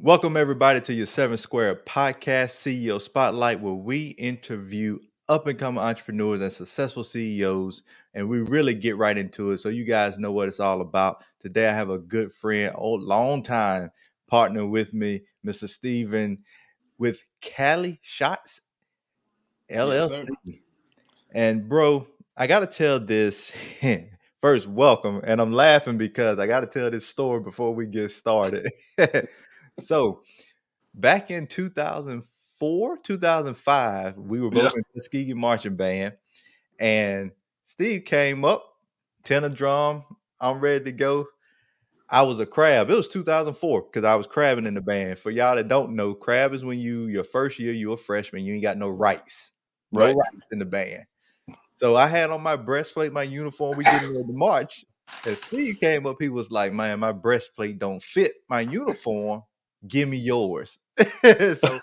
Welcome, everybody, to your Seven Square Podcast CEO Spotlight, where we interview up and coming entrepreneurs and successful CEOs, and we really get right into it so you guys know what it's all about. Today, I have a good friend, oh, old long time partner with me, Mr. Steven, with Kali Shots LLC. Yes, and, bro, I got to tell this first, welcome. And I'm laughing because I got to tell this story before we get started. so back in 2004, 2005, we were both Yeah. in Tuskegee Marching Band, and Steve came up, tenor drum. I'm ready to go. I was a crab. It was 2004 because I was crabbing in the band. For y'all that don't know, crab is when you your first year, you're a freshman, you ain't got no rights, no Right. rights in the band. So I had on my breastplate, my uniform. We getting ready to march. And Steve came up. He was like, "Man, my breastplate don't fit my uniform. Give me yours." so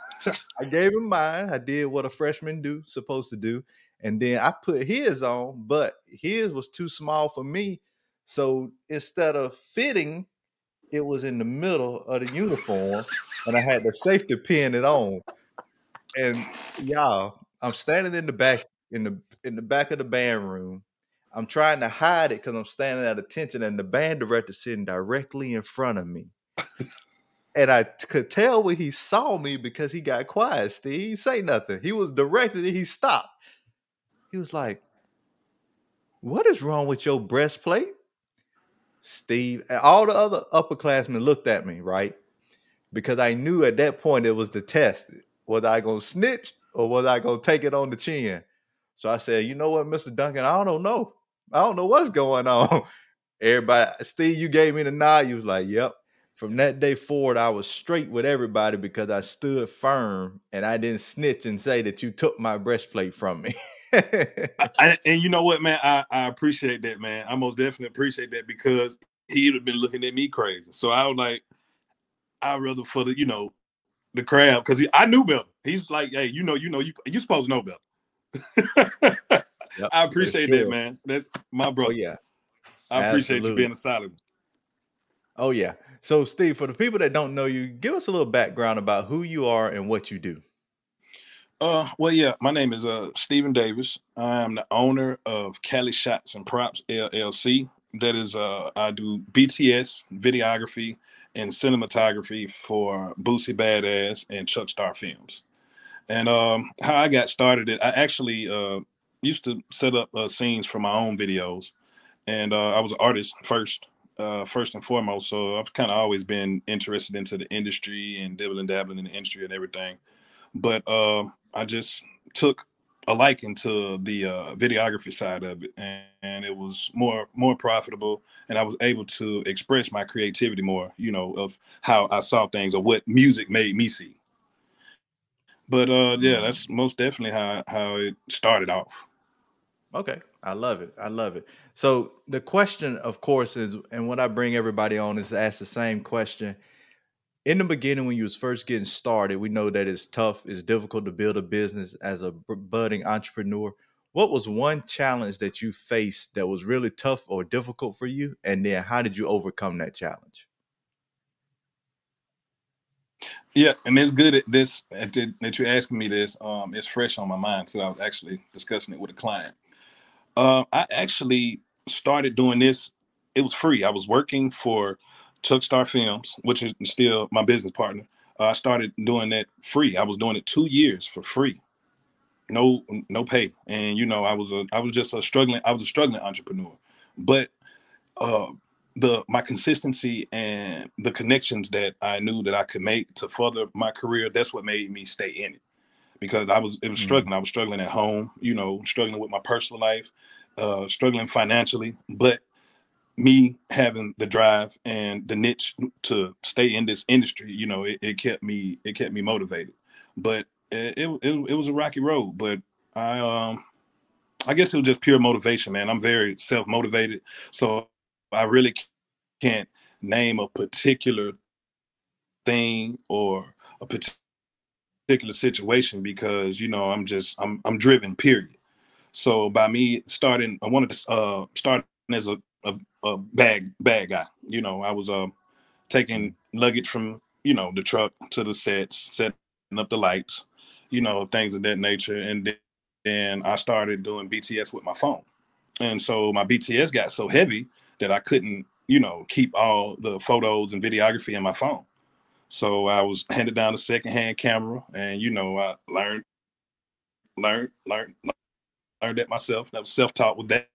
I gave him mine. I did what a freshman do supposed to do, and then I put his on, but his was too small for me. So instead of fitting, it was in the middle of the uniform, and I had to safety pin it on. And y'all, I'm standing in the back in the in the back of the band room. I'm trying to hide it because I'm standing at attention, and the band director sitting directly in front of me. And I could tell when he saw me because he got quiet. Steve, he say nothing. He was directed, and he stopped. He was like, "What is wrong with your breastplate?" Steve, and all the other upperclassmen looked at me, right? Because I knew at that point it was the test. Was I gonna snitch or was I gonna take it on the chin? So I said, you know what, Mr. Duncan, I don't know. I don't know what's going on. Everybody, Steve, you gave me the nod. You was like, yep. From that day forward, I was straight with everybody because I stood firm and I didn't snitch and say that you took my breastplate from me. I, and you know what, man? I, I appreciate that, man. I most definitely appreciate that because he'd have been looking at me crazy. So I was like, I'd rather for the, you know, the crab because I knew better. He's like, hey, you know, you know, you you supposed to know better. Yep, I appreciate sure. that, man. That's my Oh brother. yeah. I appreciate you being a solid. one. Oh yeah. So Steve, for the people that don't know you, give us a little background about who you are and what you do. Uh, well, yeah, my name is uh Stephen Davis. I am the owner of Kali Shots and Props LLC. That is, uh, I do BTS videography and cinematography for Boosie Badazz and Chuck Star Films. And um, how I got started, it I actually uh used to set up uh, scenes for my own videos, and uh, I was an artist first, uh, first and foremost. So I've kind of always been interested into the industry and dibbling dabbling in the industry and everything but uh, I just took a liking to the uh, videography side of it, and, and it was more more profitable, and I was able to express my creativity more, you know, of how I saw things or what music made me see. But uh, yeah, that's most definitely how how it started off. Okay. I love it. I love it. So the question, of course, is and what I bring everybody on is to ask the same question. In the beginning, when you was first getting started, we know that it's tough, it's difficult to build a business as a budding entrepreneur. What was one challenge that you faced that was really tough or difficult for you? And then how did you overcome that challenge? Yeah, and it's good at this that you're asking me this. Um, it's fresh on my mind so I was actually discussing it with a client. Uh, I actually started doing this. It was free. I was working for Chuck Star Films, which is still my business partner. Uh, I started doing that free. I was doing it two years for free, no no pay. And you know, I was a I was just a struggling. I was a struggling entrepreneur, but uh, the my consistency and the connections that I knew that I could make to further my career. That's what made me stay in it because I was it was Mm. struggling. I was struggling at home, you know, struggling with my personal life, uh, struggling financially, but me having the drive and the niche to stay in this industry, you know, it, it kept me it kept me motivated. But it, it it was a rocky road, but I um I guess it was just pure motivation, man. I'm very self motivated, so I really can't name a particular thing or a particular situation because you know I'm just I'm I'm driven. Period. So by me starting, I wanted to uh, start as a, a a bag bag guy. You know, I was uh taking luggage from you know, the truck to the sets, setting up the lights, you know, things of that nature. And then I started doing BTS with my phone. And so my BTS got so heavy that I couldn't, you know, keep all the photos and videography in my phone. So I was handed down a secondhand camera, and you know, I learned, learned, learned, learned that myself. I was self-taught with that.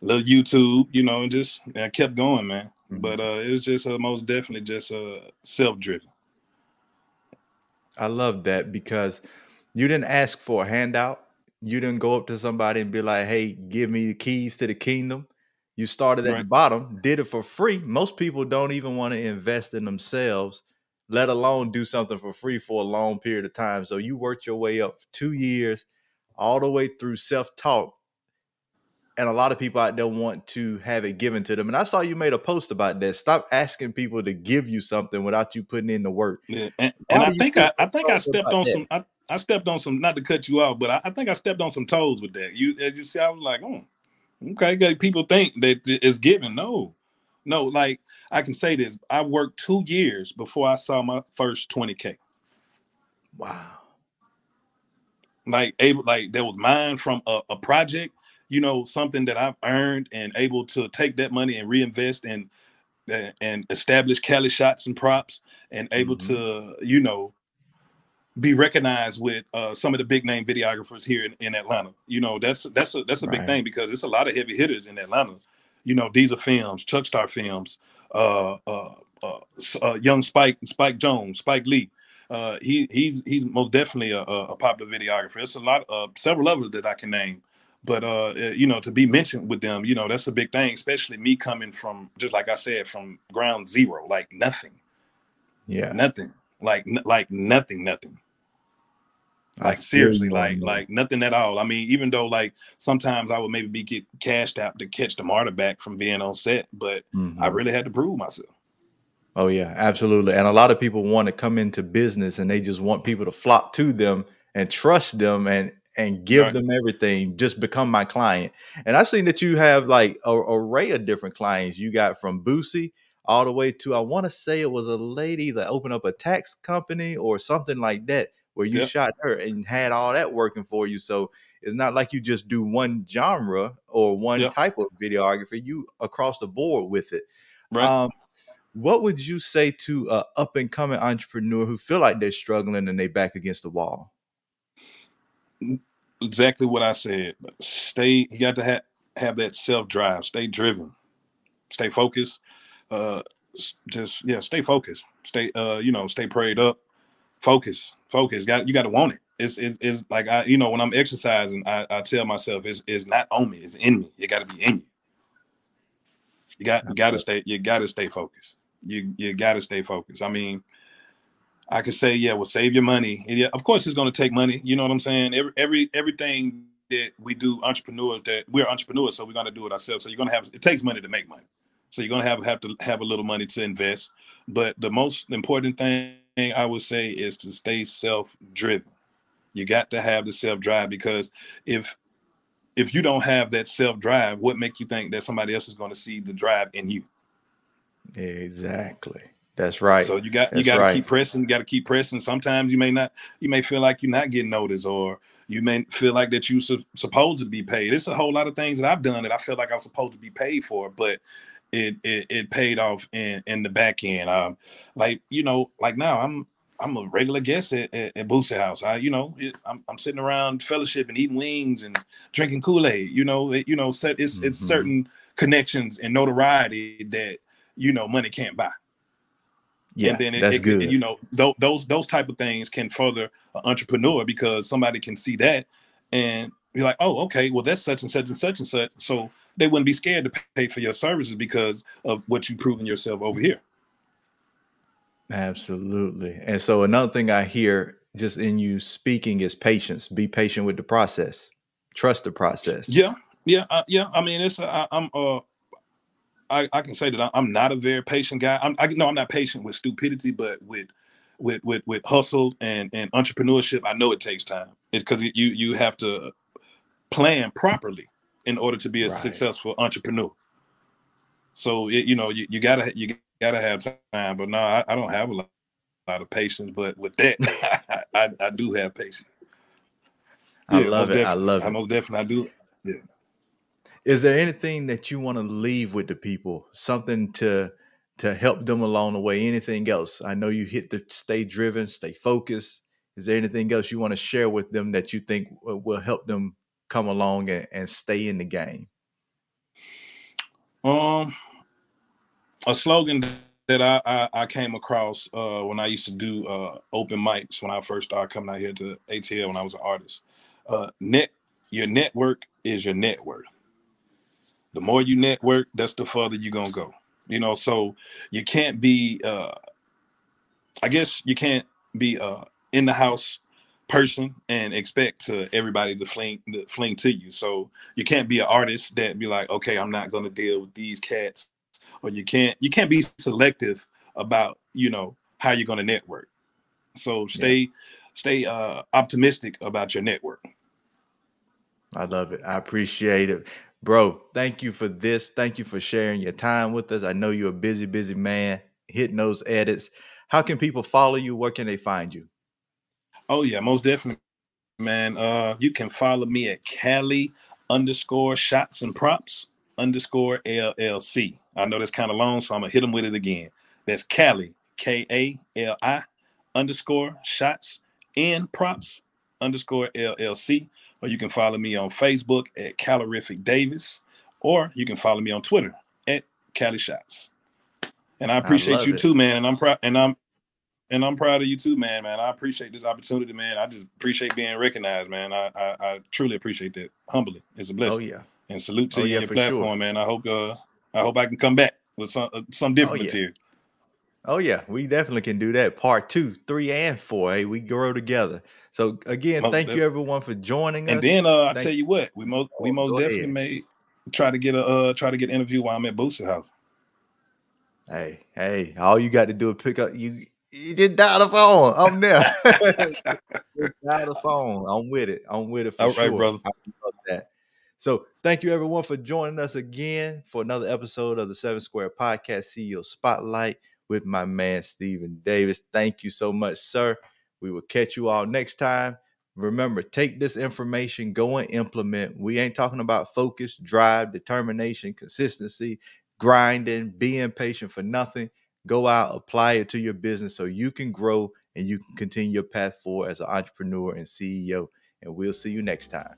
Little YouTube, you know, and just I kept going, man. Mm-hmm. But uh, it was just uh, most definitely just uh, self-driven. I love that because you didn't ask for a handout. You didn't go up to somebody and be like, "Hey, give me the keys to the kingdom." You started at right. the bottom, did it for free. Most people don't even want to invest in themselves, let alone do something for free for a long period of time. So you worked your way up two years, all the way through self talk. And a lot of people out there want to have it given to them. And I saw you made a post about that. Stop asking people to give you something without you putting in the work. Yeah, and, and I think I, I think I stepped on that? some. I, I stepped on some. Not to cut you off, but I, I think I stepped on some toes with that. You, as you see, I was like, oh, Okay, people think that it's given. No, no. Like I can say this: I worked two years before I saw my first twenty k. Wow. Like able, like that was mine from a, a project. You know, something that I've earned and able to take that money and reinvest and and establish Kali shots and props and able mm-hmm. to, you know, be recognized with uh, some of the big name videographers here in, in Atlanta. You know, that's that's a that's a right. big thing because it's a lot of heavy hitters in Atlanta. You know, these are Films, Chuck Star Films, uh, uh, uh, uh, Young Spike, Spike Jones, Spike Lee. Uh, he he's he's most definitely a, a popular videographer. It's a lot, uh, several others that I can name, but uh, uh, you know, to be mentioned with them, you know, that's a big thing. Especially me coming from, just like I said, from ground zero, like nothing. Yeah, nothing, like like nothing, nothing. Like seriously, like like nothing at all. I mean, even though like sometimes I would maybe be get cashed out to catch the martyr back from being on set, but mm-hmm. I really had to prove myself. Oh yeah, absolutely. And a lot of people want to come into business and they just want people to flock to them and trust them and and give right. them everything. Just become my client. And I've seen that you have like a, array of different clients. You got from Boosie all the way to I want to say it was a lady that opened up a tax company or something like that where you yep. shot her and had all that working for you. So it's not like you just do one genre or one yep. type of videography. You across the board with it. Right. Um, what would you say to a up and coming entrepreneur who feel like they're struggling and they back against the wall? Exactly what I said. Stay. You got to have have that self drive. Stay driven. Stay focused. Uh, just yeah, stay focused. Stay uh, you know, stay prayed up focus, focus. Got you got to want it. It's, it's, it's like I, you know, when I'm exercising, I, I tell myself it's, it's not on me, it's in me. You got to be in you. You got you got to stay. You got to stay focused. You you got to stay focused. I mean, I could say, yeah, well, save your money. Yeah, of course, it's going to take money. You know what I'm saying? Every every everything that we do, entrepreneurs that we're entrepreneurs, so we're going to do it ourselves. So you're going to have it takes money to make money. So you're going to have have to have a little money to invest. But the most important thing I would say is to stay self-driven. You got to have the self-drive because if if you don't have that self-drive, what make you think that somebody else is going to see the drive in you? Exactly. That's right. So you got That's you got to right. keep pressing. You got to keep pressing. Sometimes you may not. You may feel like you're not getting noticed, or you may feel like that you're su- supposed to be paid. It's a whole lot of things that I've done that I feel like I was supposed to be paid for, but it it, it paid off in in the back end. Um, like you know, like now I'm I'm a regular guest at, at, at Boosie House. I, you know, it, I'm, I'm sitting around fellowship and eating wings and drinking Kool Aid. You know, it, you know, set it's mm-hmm. it's certain connections and notoriety that you know money can't buy. Yeah, and then it, that's it, good. you know, th- those those type of things can further an entrepreneur because somebody can see that and be like, oh, okay, well that's such and such and such and such. So they wouldn't be scared to pay for your services because of what you've proven yourself over here. Absolutely. And so another thing I hear just in you speaking is patience. Be patient with the process. Trust the process. Yeah, yeah, uh, yeah. I mean, it's I, am uh, I, I can say that I'm not a very patient guy. I'm I no, I'm not patient with stupidity, but with with with with hustle and and entrepreneurship, I know it takes time. It's because you you have to plan properly in order to be a right. successful entrepreneur. So it, you know, you, you gotta you gotta have time. But no, I, I don't have a lot, a lot, of patience. But with that, I, I, do have patience. I yeah, love it. I love it. I most definitely I do. Yeah. Is there anything that you want to leave with the people? Something to to help them along the way? Anything else? I know you hit the stay driven, stay focused. Is there anything else you want to share with them that you think will help them come along and, and stay in the game? Um, a slogan that I, I, I came across uh, when I used to do uh, open mics when I first started coming out here to ATL when I was an artist. Uh, net your network is your network. The more you network, that's the further you're gonna go. You know, so you can't be. Uh, I guess you can't be uh, in the house person and expect to everybody to fling to fling to you. So you can't be an artist that be like, okay, I'm not gonna deal with these cats or you can't you can't be selective about you know how you're going to network so stay yeah. stay uh optimistic about your network i love it i appreciate it bro thank you for this. Thank you for sharing your time with us. I know you're a busy busy man hitting those edits. How can people follow you? Where can they find you? Oh yeah most definitely man. Uh you can follow me at Kali underscore shots and props underscore llc I know that's kind of long, so I'm gonna hit them with it again. That's Kali, K A L I underscore shots and props underscore LLC. Or you can follow me on Facebook at Kalarific Davis, or you can follow me on Twitter at Kali Shots. And I appreciate I you it. too, man. And I'm proud and I'm and I'm proud of you too, man. Man, I appreciate this opportunity, man. I just appreciate being recognized, man. I I, I truly appreciate that. Humbly, it's a blessing. Oh yeah. And salute to oh, you yeah, your platform, sure. man. I hope uh I hope I can come back with some uh, some different oh, yeah. material. Oh yeah, we definitely can do that. Part two, three, and four. Hey, we grow together. So again, most thank definitely. you everyone for joining and us. And then uh, I tell you what, we most we oh, most definitely ahead. may try to get a uh, try to get an interview while I'm at Boost's house. Hey, hey, all you got to do is pick up you. You just dial the phone. I'm there. dial the phone. I'm with it. I'm with it for all sure. right, brother. I love that. So thank you everyone for joining us again for another episode of the Seven Square Podcast CEO Spotlight with my man Stephen Davis. Thank you so much, sir. We will catch you all next time. Remember, take this information, go and implement. We ain't talking about focus, drive, determination, consistency, grinding, being patient for nothing. Go out, apply it to your business so you can grow and you can continue your path forward as an entrepreneur and CEO. And we'll see you next time.